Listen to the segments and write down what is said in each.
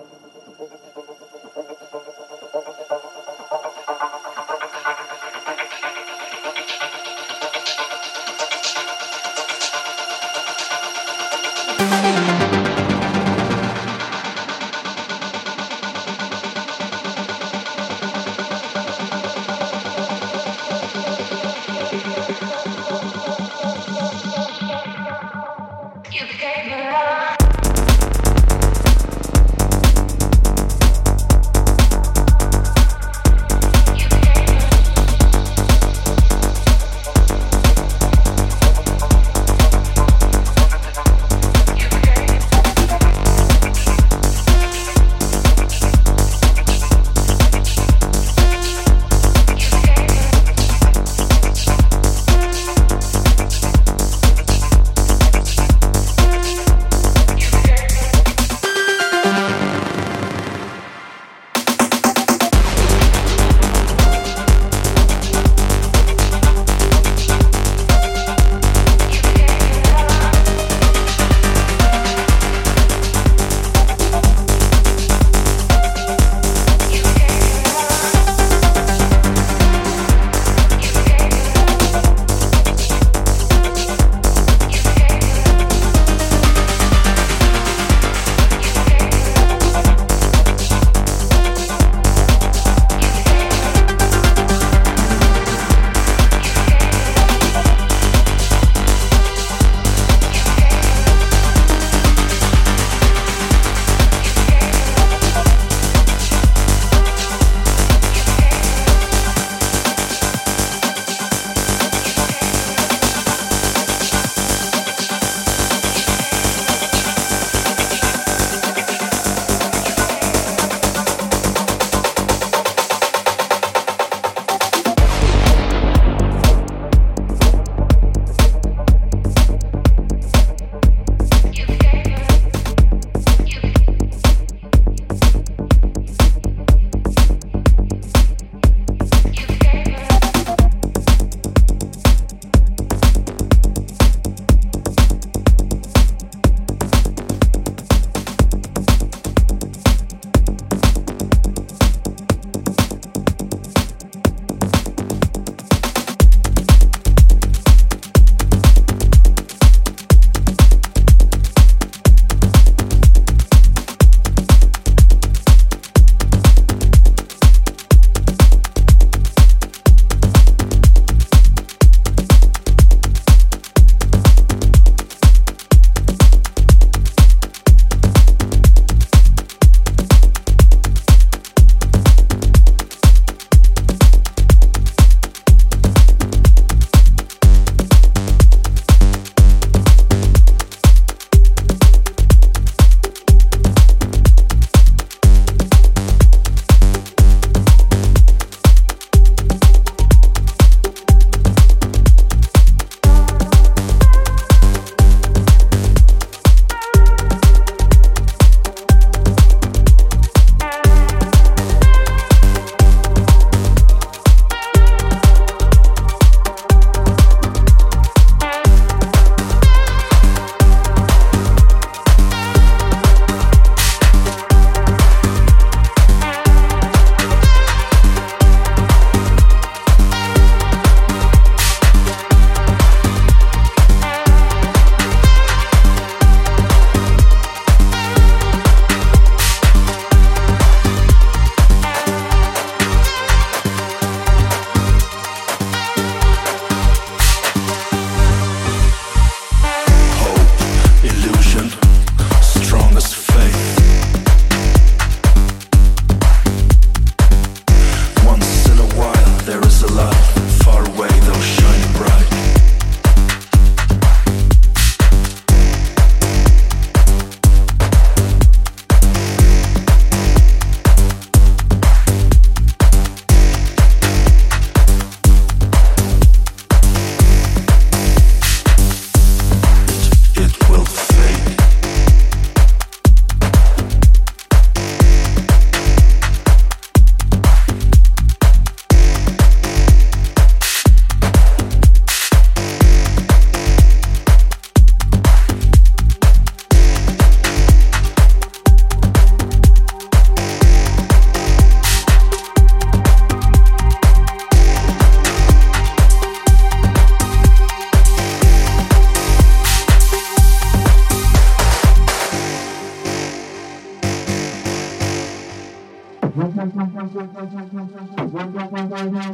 どうも。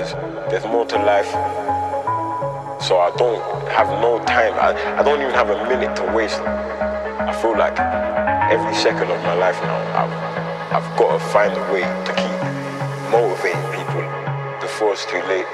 I've there's more to life. So I don't have no time. I, I don't even have a minute to waste. I feel like every second of my life now, I've, I've got to find a way to keep motivating people before it's too late.